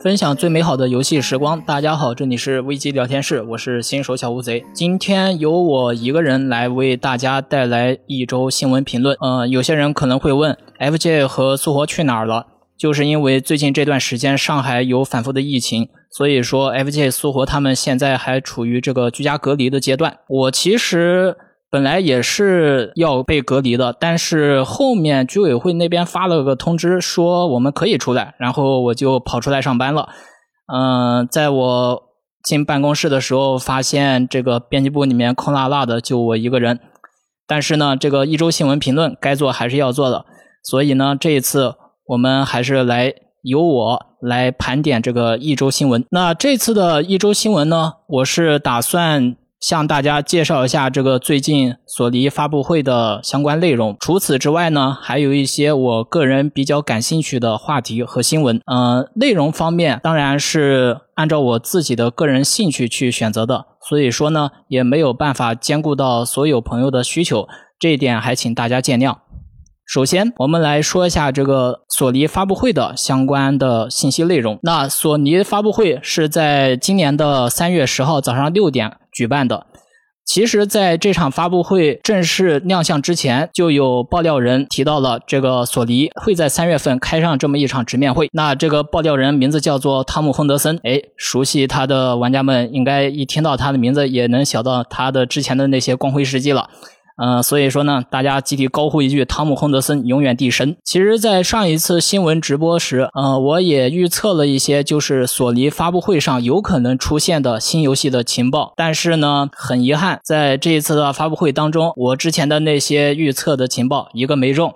分享最美好的游戏时光。大家好，这里是危机聊天室，我是新手小乌贼。今天由我一个人来为大家带来一周新闻评论。呃，有些人可能会问，FJ 和苏活去哪儿了？就是因为最近这段时间上海有反复的疫情，所以说 FJ 苏活他们现在还处于这个居家隔离的阶段。我其实。本来也是要被隔离的，但是后面居委会那边发了个通知，说我们可以出来，然后我就跑出来上班了。嗯，在我进办公室的时候，发现这个编辑部里面空落落的，就我一个人。但是呢，这个一周新闻评论该做还是要做的，所以呢，这一次我们还是来由我来盘点这个一周新闻。那这次的一周新闻呢，我是打算。向大家介绍一下这个最近索尼发布会的相关内容。除此之外呢，还有一些我个人比较感兴趣的话题和新闻。呃，内容方面当然是按照我自己的个人兴趣去选择的，所以说呢，也没有办法兼顾到所有朋友的需求，这一点还请大家见谅。首先，我们来说一下这个索尼发布会的相关的信息内容。那索尼发布会是在今年的三月十号早上六点。举办的，其实，在这场发布会正式亮相之前，就有爆料人提到了这个索尼会在三月份开上这么一场直面会。那这个爆料人名字叫做汤姆·亨德森，哎，熟悉他的玩家们应该一听到他的名字，也能想到他的之前的那些光辉事迹了。嗯，所以说呢，大家集体高呼一句：“汤姆·亨德森永远地神。”其实，在上一次新闻直播时，呃，我也预测了一些，就是索尼发布会上有可能出现的新游戏的情报。但是呢，很遗憾，在这一次的发布会当中，我之前的那些预测的情报一个没中，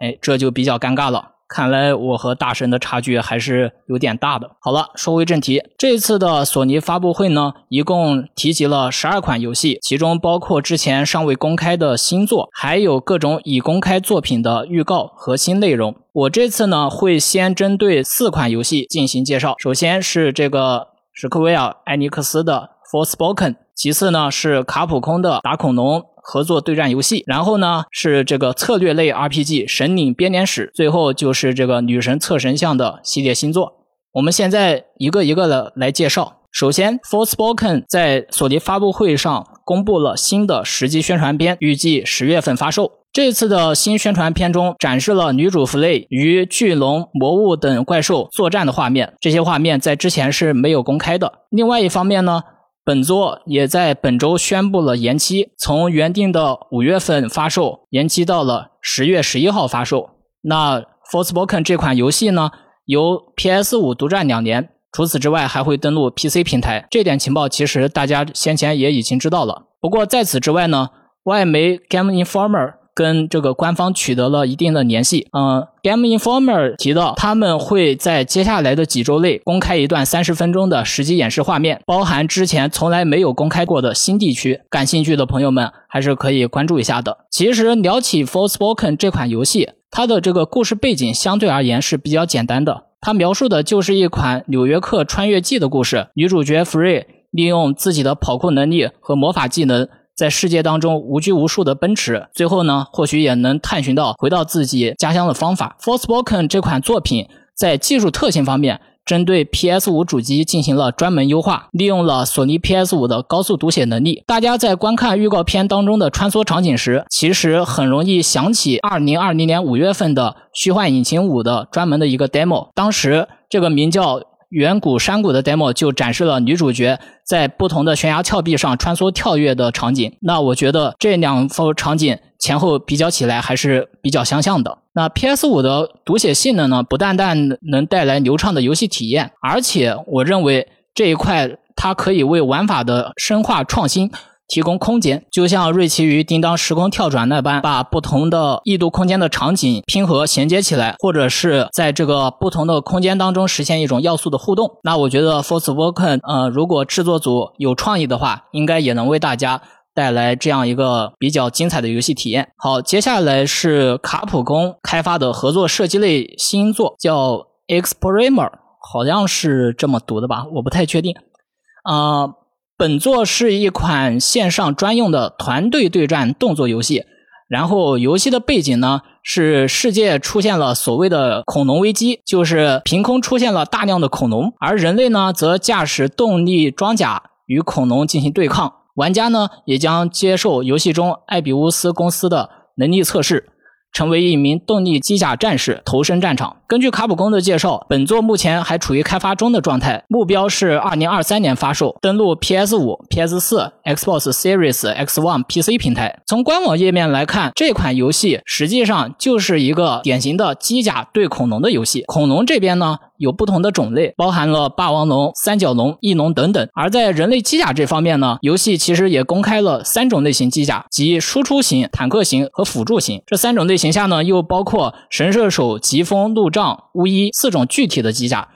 哎，这就比较尴尬了。看来我和大神的差距还是有点大的。好了，说回正题，这次的索尼发布会呢，一共提及了十二款游戏，其中包括之前尚未公开的新作，还有各种已公开作品的预告和新内容。我这次呢，会先针对四款游戏进行介绍。首先是这个史克威尔艾尼克斯的《Forspoken》，其次呢是卡普空的《打恐龙》。合作对战游戏，然后呢是这个策略类 RPG《神领编年史》，最后就是这个女神测神像的系列新作。我们现在一个一个的来介绍。首先，《Forspoken》在索尼发布会上公布了新的实际宣传片，预计十月份发售。这次的新宣传片中展示了女主弗雷与巨龙、魔物等怪兽作战的画面，这些画面在之前是没有公开的。另外一方面呢。本作也在本周宣布了延期，从原定的五月份发售延期到了十月十一号发售。那《Forspoken》这款游戏呢，由 PS 五独占两年，除此之外还会登陆 PC 平台。这点情报其实大家先前也已经知道了。不过在此之外呢，外媒 Game Informer。跟这个官方取得了一定的联系。嗯，Game Informer 提到他们会在接下来的几周内公开一段三十分钟的实际演示画面，包含之前从来没有公开过的新地区。感兴趣的朋友们还是可以关注一下的。其实聊起《Forspoken》这款游戏，它的这个故事背景相对而言是比较简单的。它描述的就是一款《纽约客穿越记》的故事。女主角 Free 利用自己的跑酷能力和魔法技能。在世界当中无拘无束的奔驰，最后呢，或许也能探寻到回到自己家乡的方法。《Forspoken》这款作品在技术特性方面，针对 PS 五主机进行了专门优化，利用了索尼 PS 五的高速读写能力。大家在观看预告片当中的穿梭场景时，其实很容易想起2020年5月份的《虚幻引擎五》的专门的一个 demo，当时这个名叫。远古山谷的 demo 就展示了女主角在不同的悬崖峭壁上穿梭跳跃的场景。那我觉得这两幅场景前后比较起来还是比较相像的。那 PS 五的读写性能呢，不单单能带来流畅的游戏体验，而且我认为这一块它可以为玩法的深化创新。提供空间，就像瑞奇与叮当时空跳转那般，把不同的异度空间的场景拼合衔接起来，或者是在这个不同的空间当中实现一种要素的互动。那我觉得《Forspoken》呃，如果制作组有创意的话，应该也能为大家带来这样一个比较精彩的游戏体验。好，接下来是卡普空开发的合作射击类新作，叫《Explorer》，好像是这么读的吧？我不太确定。啊。本作是一款线上专用的团队对战动作游戏，然后游戏的背景呢是世界出现了所谓的恐龙危机，就是凭空出现了大量的恐龙，而人类呢则驾驶动力装甲与恐龙进行对抗。玩家呢也将接受游戏中艾比乌斯公司的能力测试。成为一名动力机甲战士，投身战场。根据卡普空的介绍，本作目前还处于开发中的状态，目标是二零二三年发售，登陆 PS 五、PS 四、Xbox Series X One、PC 平台。从官网页面来看，这款游戏实际上就是一个典型的机甲对恐龙的游戏。恐龙这边呢？有不同的种类，包含了霸王龙、三角龙、翼龙等等。而在人类机甲这方面呢，游戏其实也公开了三种类型机甲，即输出型、坦克型和辅助型。这三种类型下呢，又包括神射手、疾风、路障、巫医四种具体的机甲。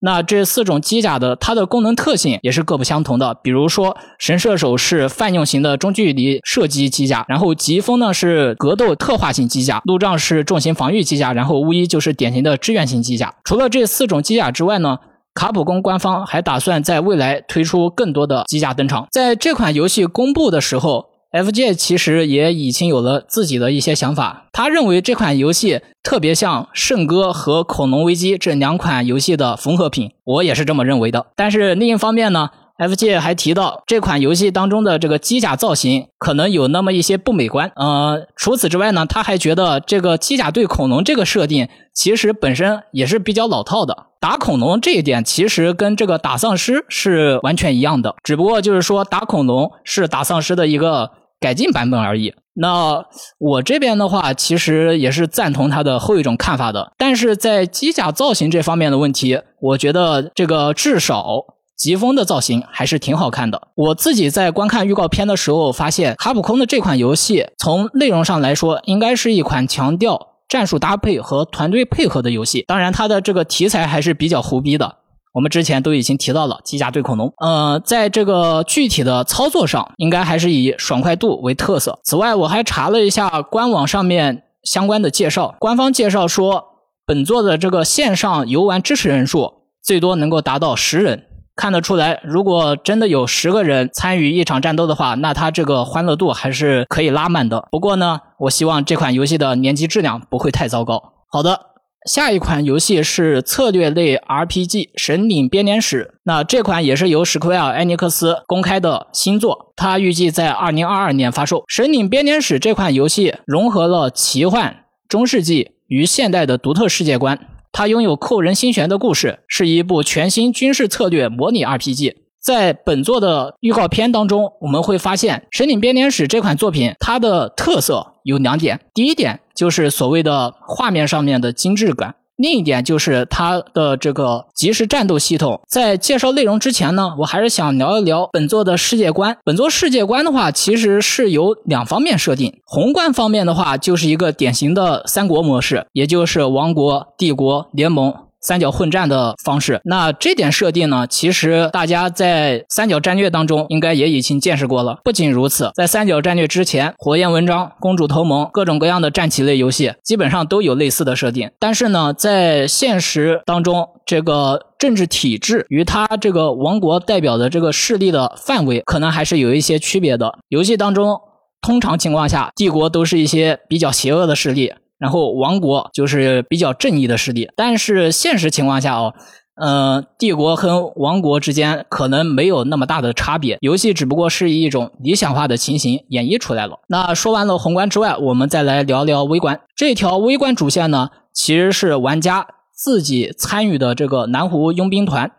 那这四种机甲的它的功能特性也是各不相同的。比如说，神射手是泛用型的中距离射击机甲，然后疾风呢是格斗特化型机甲，路障是重型防御机甲，然后巫医就是典型的支援型机甲。除了这四种机甲之外呢，卡普空官方还打算在未来推出更多的机甲登场。在这款游戏公布的时候。FJ 其实也已经有了自己的一些想法，他认为这款游戏特别像《圣歌》和《恐龙危机》这两款游戏的缝合品，我也是这么认为的。但是另一方面呢，FJ 还提到这款游戏当中的这个机甲造型可能有那么一些不美观。呃，除此之外呢，他还觉得这个机甲对恐龙这个设定其实本身也是比较老套的。打恐龙这一点其实跟这个打丧尸是完全一样的，只不过就是说打恐龙是打丧尸的一个。改进版本而已。那我这边的话，其实也是赞同他的后一种看法的。但是在机甲造型这方面的问题，我觉得这个至少疾风的造型还是挺好看的。我自己在观看预告片的时候发现，卡普空的这款游戏从内容上来说，应该是一款强调战术搭配和团队配合的游戏。当然，它的这个题材还是比较胡逼的。我们之前都已经提到了机甲对恐龙，呃，在这个具体的操作上，应该还是以爽快度为特色。此外，我还查了一下官网上面相关的介绍，官方介绍说，本作的这个线上游玩支持人数最多能够达到十人。看得出来，如果真的有十个人参与一场战斗的话，那它这个欢乐度还是可以拉满的。不过呢，我希望这款游戏的联机质量不会太糟糕。好的。下一款游戏是策略类 RPG《神领编年史》，那这款也是由史克威尔艾尼克斯公开的新作，它预计在二零二二年发售。《神领编年史》这款游戏融合了奇幻、中世纪与现代的独特世界观，它拥有扣人心弦的故事，是一部全新军事策略模拟 RPG。在本作的预告片当中，我们会发现《神领编年史》这款作品，它的特色有两点。第一点就是所谓的画面上面的精致感，另一点就是它的这个即时战斗系统。在介绍内容之前呢，我还是想聊一聊本作的世界观。本作世界观的话，其实是由两方面设定。宏观方面的话，就是一个典型的三国模式，也就是王国、帝国、联盟。三角混战的方式，那这点设定呢？其实大家在三角战略当中应该也已经见识过了。不仅如此，在三角战略之前，火焰文章、公主同盟各种各样的战棋类游戏，基本上都有类似的设定。但是呢，在现实当中，这个政治体制与它这个王国代表的这个势力的范围，可能还是有一些区别的。游戏当中，通常情况下，帝国都是一些比较邪恶的势力。然后王国就是比较正义的势力，但是现实情况下哦，呃，帝国和王国之间可能没有那么大的差别，游戏只不过是一种理想化的情形演绎出来了。那说完了宏观之外，我们再来聊聊微观。这条微观主线呢，其实是玩家自己参与的这个南湖佣兵团。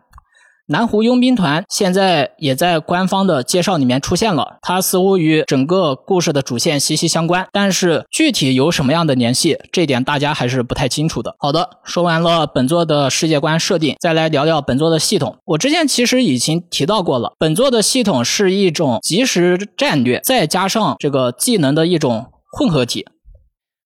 南湖佣兵团现在也在官方的介绍里面出现了，它似乎与整个故事的主线息息相关，但是具体有什么样的联系，这点大家还是不太清楚的。好的，说完了本作的世界观设定，再来聊聊本作的系统。我之前其实已经提到过了，本作的系统是一种即时战略，再加上这个技能的一种混合体。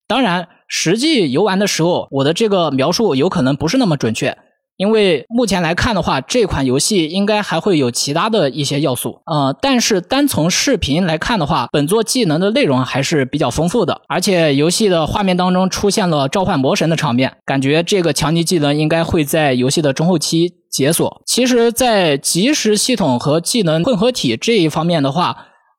当然，实际游玩的时候，我的这个描述有可能不是那么准确。因为目前来看的话，这款游戏应该还会有其他的一些要素，呃，但是单从视频来看的话，本作技能的内容还是比较丰富的，而且游戏的画面当中出现了召唤魔神的场面，感觉这个强敌技能应该会在游戏的中后期解锁。其实，在即时系统和技能混合体这一方面的话，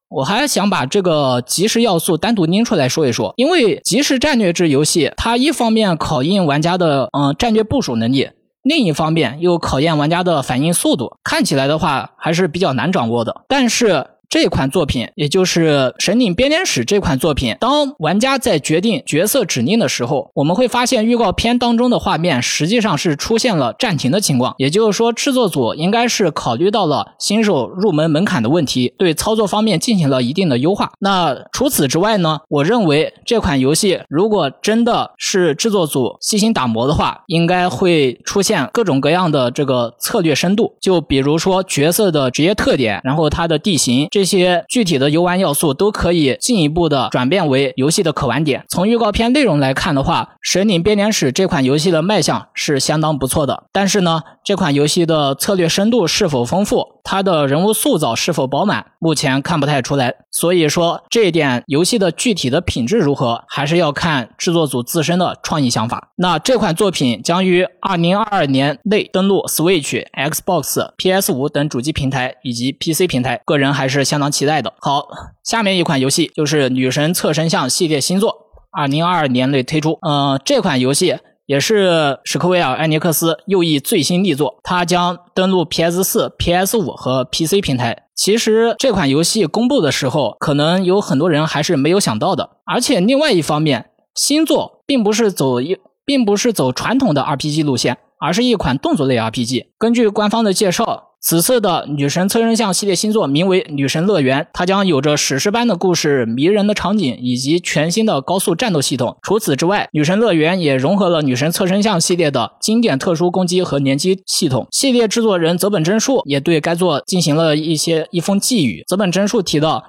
我还想把这个即时要素单独拎出来说一说，因为即时战略制游戏，它一方面考验玩家的嗯战略部署能力，另一方面又考验玩家的反应速度，看起来的话还是比较难掌握的。但是。这款作品，也就是《神领编年史》这款作品，当玩家在决定角色指令的时候，我们会发现预告片当中的画面实际上是出现了暂停的情况。也就是说，制作组应该是考虑到了新手入门门槛的问题，对操作方面进行了一定的优化。那除此之外呢？我认为这款游戏如果真的是制作组细心打磨的话，应该会出现各种各样的这个策略深度。就比如说角色的职业特点，然后它的地形这。这些具体的游玩要素都可以进一步的转变为游戏的可玩点。从预告片内容来看的话，《神领编年史》这款游戏的卖相是相当不错的。但是呢，这款游戏的策略深度是否丰富，它的人物塑造是否饱满，目前看不太出来。所以说，这一点游戏的具体的品质如何，还是要看制作组自身的创意想法。那这款作品将于二零二二年内登陆 Switch、Xbox、PS 五等主机平台以及 PC 平台，个人还是。相当期待的。好，下面一款游戏就是《女神侧身像》系列新作，二零二二年内推出。嗯，这款游戏也是史克威尔艾尼克斯又一最新力作，它将登陆 PS 四、PS 五和 PC 平台。其实这款游戏公布的时候，可能有很多人还是没有想到的。而且另外一方面，新作并不是走一，并不是走传统的 RPG 路线，而是一款动作类 RPG。根据官方的介绍。此次的女神侧身像系列新作名为《女神乐园》，它将有着史诗般的故事、迷人的场景以及全新的高速战斗系统。除此之外，《女神乐园》也融合了女神侧身像系列的经典特殊攻击和连击系统。系列制作人泽本真树也对该作进行了一些一封寄语。泽本真树提到，《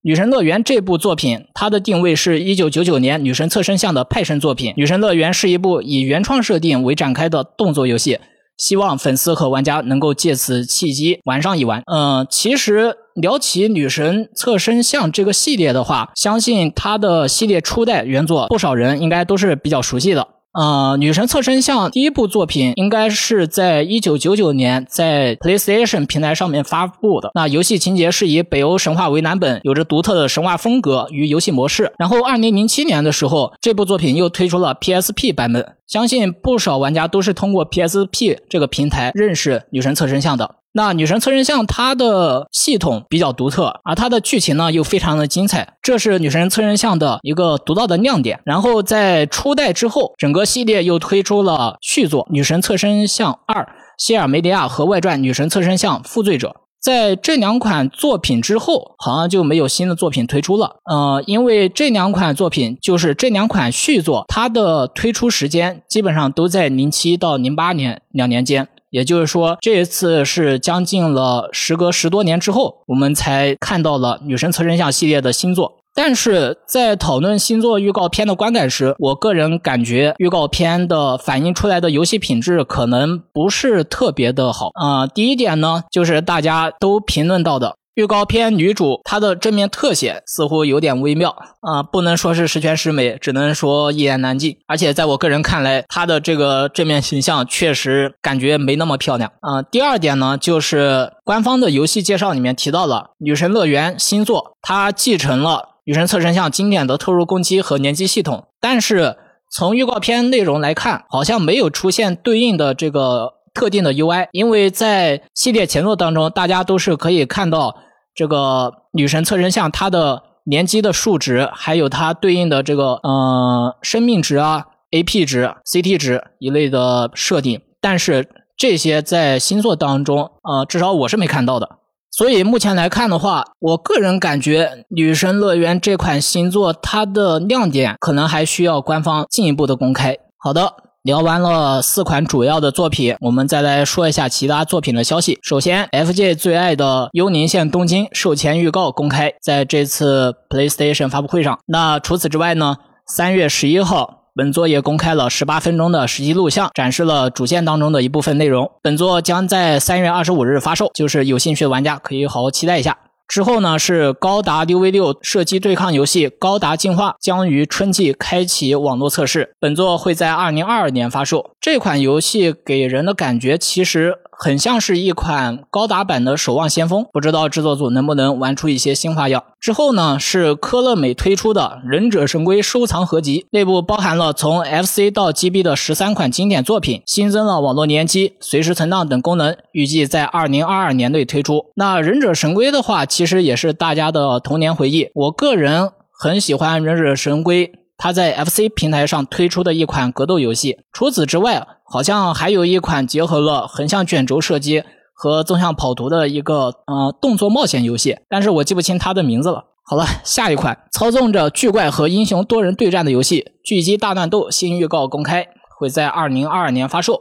女神乐园》这部作品，它的定位是一九九九年女神侧身像的派生作品。《女神乐园》是一部以原创设定为展开的动作游戏。希望粉丝和玩家能够借此契机玩上一玩。嗯，其实聊起女神侧身像这个系列的话，相信它的系列初代原作，不少人应该都是比较熟悉的。呃，女神侧身像第一部作品应该是在一九九九年在 PlayStation 平台上面发布的。那游戏情节是以北欧神话为蓝本，有着独特的神话风格与游戏模式。然后二零零七年的时候，这部作品又推出了 PSP 版本。相信不少玩家都是通过 PSP 这个平台认识女神侧身像的。那女神侧身像它的系统比较独特，而它的剧情呢又非常的精彩，这是女神侧身像的一个独到的亮点。然后在初代之后，整个系列又推出了续作《女神侧身像二：希尔梅迪亚和外传：女神侧身像负罪者》。在这两款作品之后，好像就没有新的作品推出了。呃，因为这两款作品就是这两款续作，它的推出时间基本上都在零七到零八年两年间。也就是说，这一次是将近了时隔十多年之后，我们才看到了《女神侧身像》系列的新作。但是在讨论新作预告片的观感时，我个人感觉预告片的反映出来的游戏品质可能不是特别的好。啊，第一点呢，就是大家都评论到的。预告片女主她的正面特写似乎有点微妙啊，不能说是十全十美，只能说一言难尽。而且在我个人看来，她的这个正面形象确实感觉没那么漂亮啊。第二点呢，就是官方的游戏介绍里面提到了《女神乐园》新作，它继承了《女神侧身像》经典的特殊攻击和连击系统，但是从预告片内容来看，好像没有出现对应的这个。特定的 UI，因为在系列前作当中，大家都是可以看到这个女神侧身像它的连击的数值，还有它对应的这个呃生命值啊、AP 值、CT 值一类的设定。但是这些在新作当中，呃，至少我是没看到的。所以目前来看的话，我个人感觉《女神乐园》这款新作它的亮点可能还需要官方进一步的公开。好的。聊完了四款主要的作品，我们再来说一下其他作品的消息。首先，FJ 最爱的《幽灵线：东京》售前预告公开，在这次 PlayStation 发布会上。那除此之外呢？三月十一号，本作也公开了十八分钟的实际录像，展示了主线当中的一部分内容。本作将在三月二十五日发售，就是有兴趣的玩家可以好好期待一下。之后呢是高达六 v 六射击对抗游戏《高达进化》将于春季开启网络测试，本作会在二零二二年发售。这款游戏给人的感觉其实很像是一款高达版的《守望先锋》，不知道制作组能不能玩出一些新花样。之后呢，是科乐美推出的《忍者神龟收藏合集》，内部包含了从 FC 到 GB 的十三款经典作品，新增了网络联机、随时存档等功能，预计在二零二二年内推出。那《忍者神龟》的话，其实也是大家的童年回忆。我个人很喜欢《忍者神龟》，它在 FC 平台上推出的一款格斗游戏。除此之外，好像还有一款结合了横向卷轴射击。和纵向跑图的一个呃动作冒险游戏，但是我记不清它的名字了。好了，下一款操纵着巨怪和英雄多人对战的游戏《巨击大乱斗》新预告公开，会在二零二二年发售，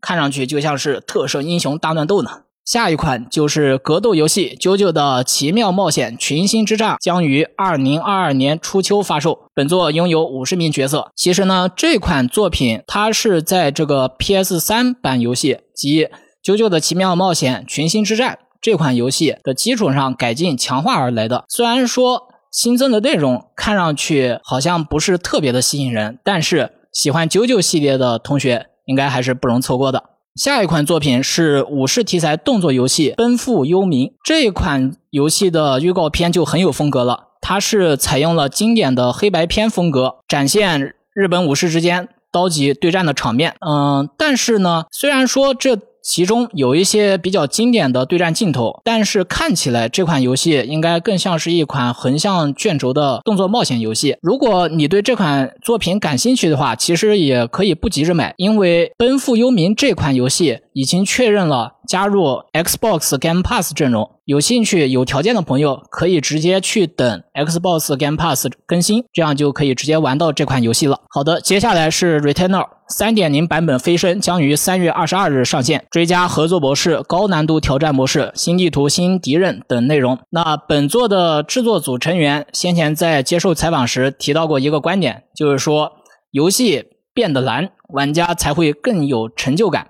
看上去就像是特摄英雄大乱斗呢。下一款就是格斗游戏《九九的奇妙冒险群星之战》，将于二零二二年初秋发售。本作拥有五十名角色。其实呢，这款作品它是在这个 PS 三版游戏及。《九九的奇妙冒险：群星之战》这款游戏的基础上改进强化而来的，虽然说新增的内容看上去好像不是特别的吸引人，但是喜欢九九系列的同学应该还是不容错过的。下一款作品是武士题材动作游戏《奔赴幽冥》这款游戏的预告片就很有风格了，它是采用了经典的黑白片风格，展现日本武士之间刀戟对战的场面。嗯，但是呢，虽然说这。其中有一些比较经典的对战镜头，但是看起来这款游戏应该更像是一款横向卷轴的动作冒险游戏。如果你对这款作品感兴趣的话，其实也可以不急着买，因为《奔赴幽冥》这款游戏已经确认了加入 Xbox Game Pass 阵容。有兴趣、有条件的朋友可以直接去等 Xbox Game Pass 更新，这样就可以直接玩到这款游戏了。好的，接下来是 Returnal 三点零版本飞升将于三月二十二日上线，追加合作模式、高难度挑战模式、新地图、新敌人等内容。那本作的制作组成员先前在接受采访时提到过一个观点，就是说游戏变得难，玩家才会更有成就感。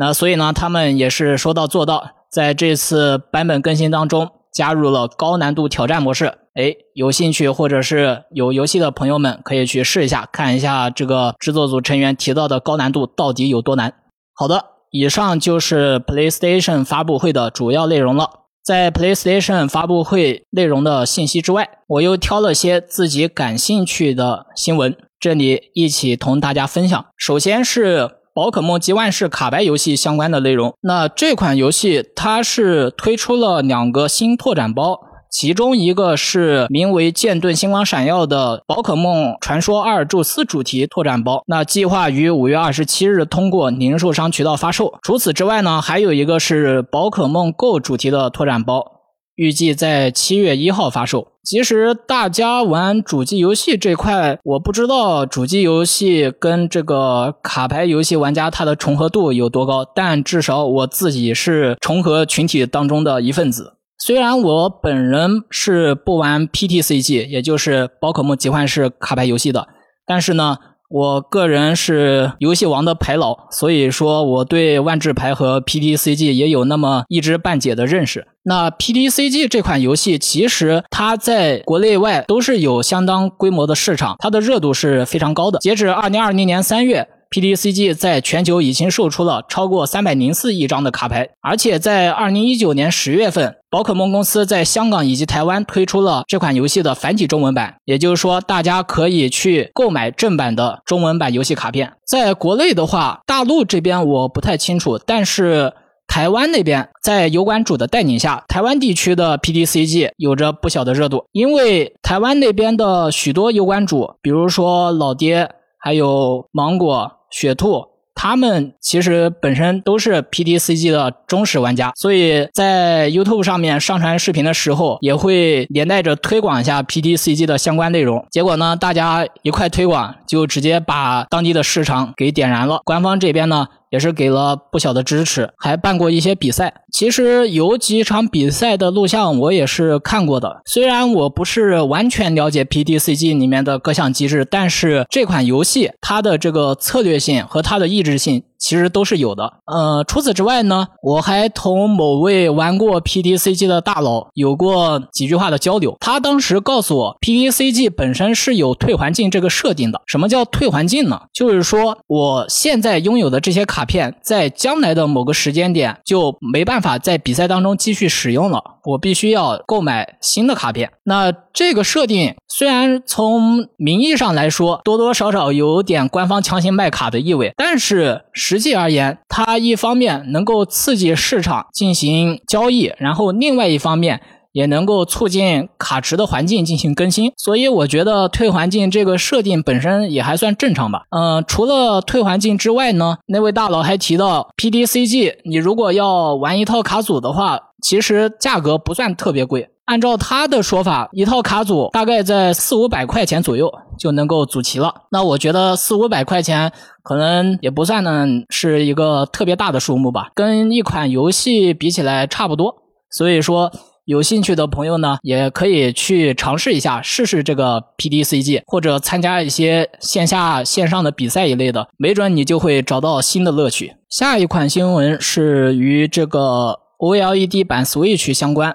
那所以呢，他们也是说到做到。在这次版本更新当中，加入了高难度挑战模式。哎，有兴趣或者是有游戏的朋友们，可以去试一下，看一下这个制作组成员提到的高难度到底有多难。好的，以上就是 PlayStation 发布会的主要内容了。在 PlayStation 发布会内容的信息之外，我又挑了些自己感兴趣的新闻，这里一起同大家分享。首先是。宝可梦集万世卡牌游戏相关的内容。那这款游戏它是推出了两个新拓展包，其中一个是名为“剑盾星光闪耀”的宝可梦传说阿尔宙斯主题拓展包，那计划于五月二十七日通过零售商渠道发售。除此之外呢，还有一个是宝可梦 Go 主题的拓展包。预计在七月一号发售。其实大家玩主机游戏这块，我不知道主机游戏跟这个卡牌游戏玩家它的重合度有多高，但至少我自己是重合群体当中的一份子。虽然我本人是不玩 PTCG，也就是宝可梦集幻式卡牌游戏的，但是呢。我个人是游戏王的牌佬，所以说我对万智牌和 PTCG 也有那么一知半解的认识。那 PTCG 这款游戏，其实它在国内外都是有相当规模的市场，它的热度是非常高的。截止二零二零年三月。PTCG 在全球已经售出了超过三百零四亿张的卡牌，而且在二零一九年十月份，宝可梦公司在香港以及台湾推出了这款游戏的繁体中文版，也就是说，大家可以去购买正版的中文版游戏卡片。在国内的话，大陆这边我不太清楚，但是台湾那边在油管主的带领下，台湾地区的 PTCG 有着不小的热度，因为台湾那边的许多油管主，比如说老爹，还有芒果。雪兔，他们其实本身都是 PTCG 的忠实玩家，所以在 YouTube 上面上传视频的时候，也会连带着推广一下 PTCG 的相关内容。结果呢，大家一块推广，就直接把当地的市场给点燃了。官方这边呢。也是给了不小的支持，还办过一些比赛。其实有几场比赛的录像我也是看过的。虽然我不是完全了解 P D C G 里面的各项机制，但是这款游戏它的这个策略性和它的意志性。其实都是有的。呃，除此之外呢，我还同某位玩过 PDCG 的大佬有过几句话的交流。他当时告诉我，PDCG 本身是有退还境这个设定的。什么叫退还境呢？就是说我现在拥有的这些卡片，在将来的某个时间点就没办法在比赛当中继续使用了。我必须要购买新的卡片。那这个设定虽然从名义上来说多多少少有点官方强行卖卡的意味，但是实际而言，它一方面能够刺激市场进行交易，然后另外一方面。也能够促进卡池的环境进行更新，所以我觉得退环境这个设定本身也还算正常吧。嗯，除了退环境之外呢，那位大佬还提到 PDCG，你如果要玩一套卡组的话，其实价格不算特别贵。按照他的说法，一套卡组大概在四五百块钱左右就能够组齐了。那我觉得四五百块钱可能也不算呢是一个特别大的数目吧，跟一款游戏比起来差不多。所以说。有兴趣的朋友呢，也可以去尝试一下，试试这个 PDCG，或者参加一些线下、线上的比赛一类的，没准你就会找到新的乐趣。下一款新闻是与这个 OLED 版 Switch 相关。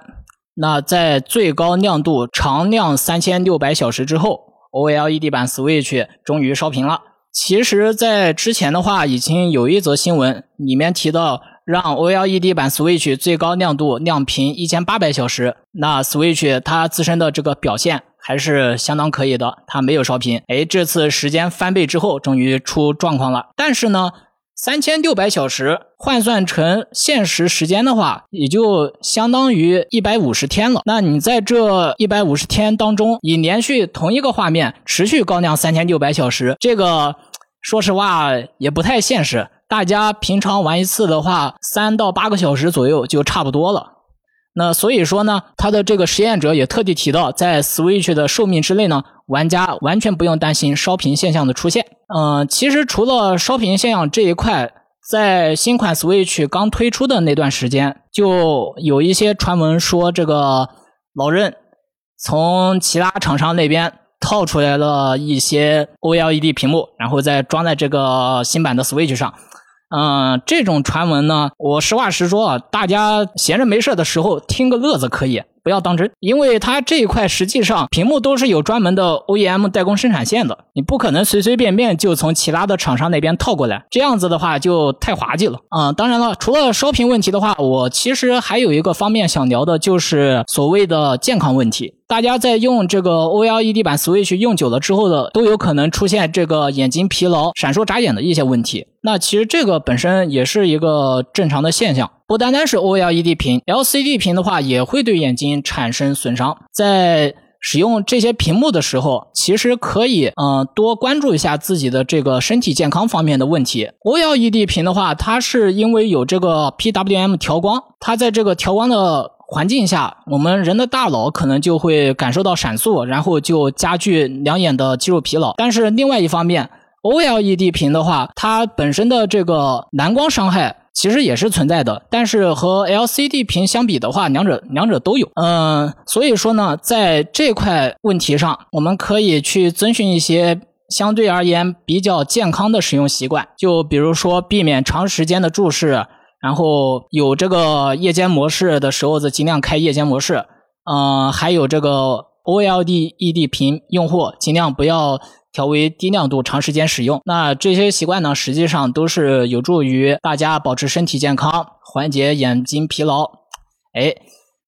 那在最高亮度长亮三千六百小时之后，OLED 版 Switch 终于烧屏了。其实，在之前的话，已经有一则新闻里面提到。让 OLED 版 Switch 最高亮度亮屏一千八百小时，那 Switch 它自身的这个表现还是相当可以的，它没有烧屏。哎，这次时间翻倍之后，终于出状况了。但是呢，三千六百小时换算成现实时间的话，也就相当于一百五十天了。那你在这一百五十天当中，以连续同一个画面持续高亮三千六百小时，这个说实话也不太现实。大家平常玩一次的话，三到八个小时左右就差不多了。那所以说呢，他的这个实验者也特地提到，在 Switch 的寿命之内呢，玩家完全不用担心烧屏现象的出现。嗯，其实除了烧屏现象这一块，在新款 Switch 刚推出的那段时间，就有一些传闻说，这个老任从其他厂商那边。套出来了一些 OLED 屏幕，然后再装在这个新版的 Switch 上。嗯，这种传闻呢，我实话实说啊，大家闲着没事的时候听个乐子可以。不要当真，因为它这一块实际上屏幕都是有专门的 OEM 代工生产线的，你不可能随随便便就从其他的厂商那边套过来，这样子的话就太滑稽了啊！当然了，除了烧屏问题的话，我其实还有一个方面想聊的，就是所谓的健康问题。大家在用这个 OLED 版 Switch 用久了之后的，都有可能出现这个眼睛疲劳、闪烁眨眼的一些问题。那其实这个本身也是一个正常的现象。不单单是 OLED 屏，LCD 屏的话也会对眼睛产生损伤。在使用这些屏幕的时候，其实可以嗯多关注一下自己的这个身体健康方面的问题。OLED 屏的话，它是因为有这个 PWM 调光，它在这个调光的环境下，我们人的大脑可能就会感受到闪烁，然后就加剧两眼的肌肉疲劳。但是另外一方面，OLED 屏的话，它本身的这个蓝光伤害。其实也是存在的，但是和 LCD 屏相比的话，两者两者都有。嗯，所以说呢，在这块问题上，我们可以去遵循一些相对而言比较健康的使用习惯，就比如说避免长时间的注视，然后有这个夜间模式的时候，就尽量开夜间模式。嗯，还有这个 OLED 屏用户尽量不要。调为低亮度，长时间使用。那这些习惯呢，实际上都是有助于大家保持身体健康，缓解眼睛疲劳。哎，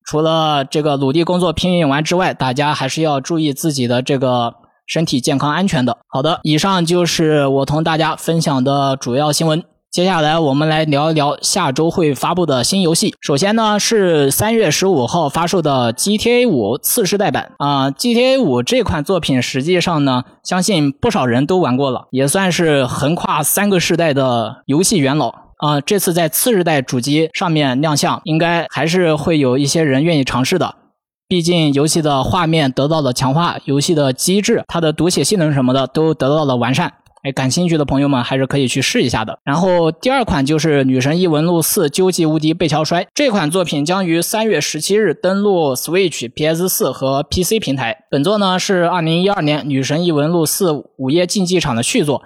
除了这个努力工作拼命玩之外，大家还是要注意自己的这个身体健康安全的。好的，以上就是我同大家分享的主要新闻。接下来我们来聊一聊下周会发布的新游戏。首先呢是三月十五号发售的 GTA 五次世代版啊，GTA 五这款作品实际上呢，相信不少人都玩过了，也算是横跨三个世代的游戏元老啊。这次在次世代主机上面亮相，应该还是会有一些人愿意尝试的。毕竟游戏的画面得到了强化，游戏的机制、它的读写性能什么的都得到了完善。哎，感兴趣的朋友们还是可以去试一下的。然后第二款就是《女神异闻录四：究极无敌被敲摔》这款作品将于三月十七日登陆 Switch、PS 四和 PC 平台。本作呢是二零一二年《女神异闻录四：午夜竞技场》的续作。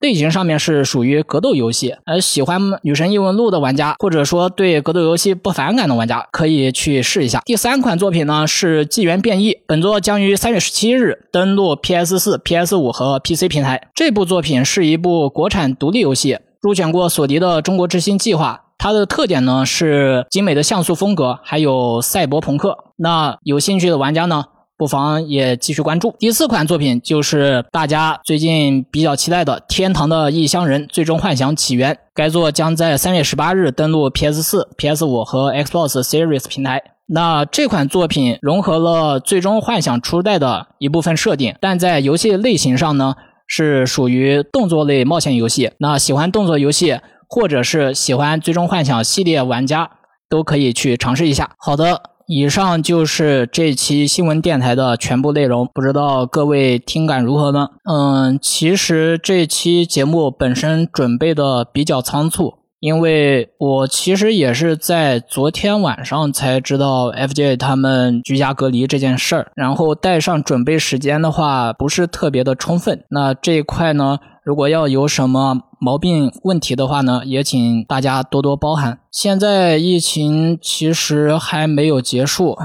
类型上面是属于格斗游戏，而喜欢《女神异闻录》的玩家，或者说对格斗游戏不反感的玩家，可以去试一下。第三款作品呢是《纪元变异》，本作将于三月十七日登陆 PS 四、PS 五和 PC 平台。这部作品是一部国产独立游戏，入选过索尼的中国之星计划。它的特点呢是精美的像素风格，还有赛博朋克。那有兴趣的玩家呢，不妨也继续关注。第四款作品就是大家最近比较期待的《天堂的异乡人：最终幻想起源》。该作将在三月十八日登陆 PS 四、PS 五和 Xbox Series 平台。那这款作品融合了《最终幻想》初代的一部分设定，但在游戏类型上呢，是属于动作类冒险游戏。那喜欢动作游戏或者是喜欢《最终幻想》系列玩家都可以去尝试一下。好的，以上就是这期新闻电台的全部内容，不知道各位听感如何呢？嗯，其实这期节目本身准备的比较仓促。因为我其实也是在昨天晚上才知道 FJ 他们居家隔离这件事儿，然后带上准备时间的话不是特别的充分。那这一块呢，如果要有什么毛病问题的话呢，也请大家多多包涵。现在疫情其实还没有结束，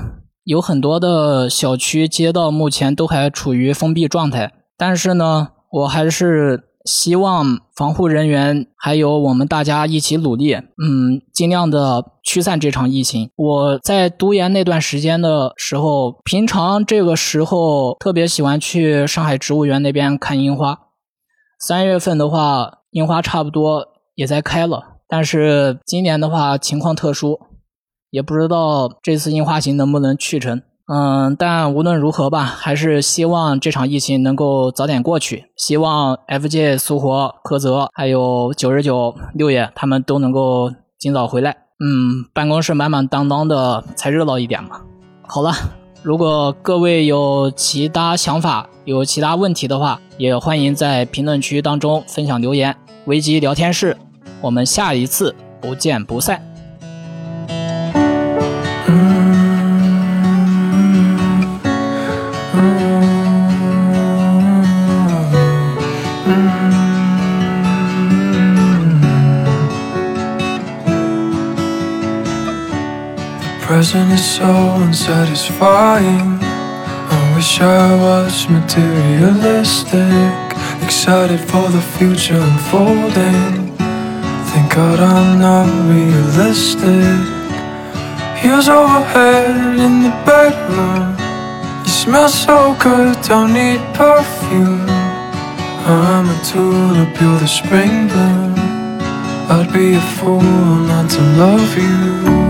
有很多的小区街道目前都还处于封闭状态，但是呢，我还是。希望防护人员还有我们大家一起努力，嗯，尽量的驱散这场疫情。我在读研那段时间的时候，平常这个时候特别喜欢去上海植物园那边看樱花。三月份的话，樱花差不多也在开了，但是今年的话情况特殊，也不知道这次樱花行能不能去成。嗯，但无论如何吧，还是希望这场疫情能够早点过去。希望 FJ、苏活、柯泽还有九十九六爷他们都能够尽早回来。嗯，办公室满满当当的才热闹一点嘛。好了，如果各位有其他想法、有其他问题的话，也欢迎在评论区当中分享留言。危机聊天室，我们下一次不见不散。Present is so unsatisfying. I wish I was materialistic, excited for the future unfolding. Thank God I'm not realistic. Here's overhead in the bedroom. You smell so good, don't need perfume. I'm a tool to build a spring bloom. I'd be a fool not to love you.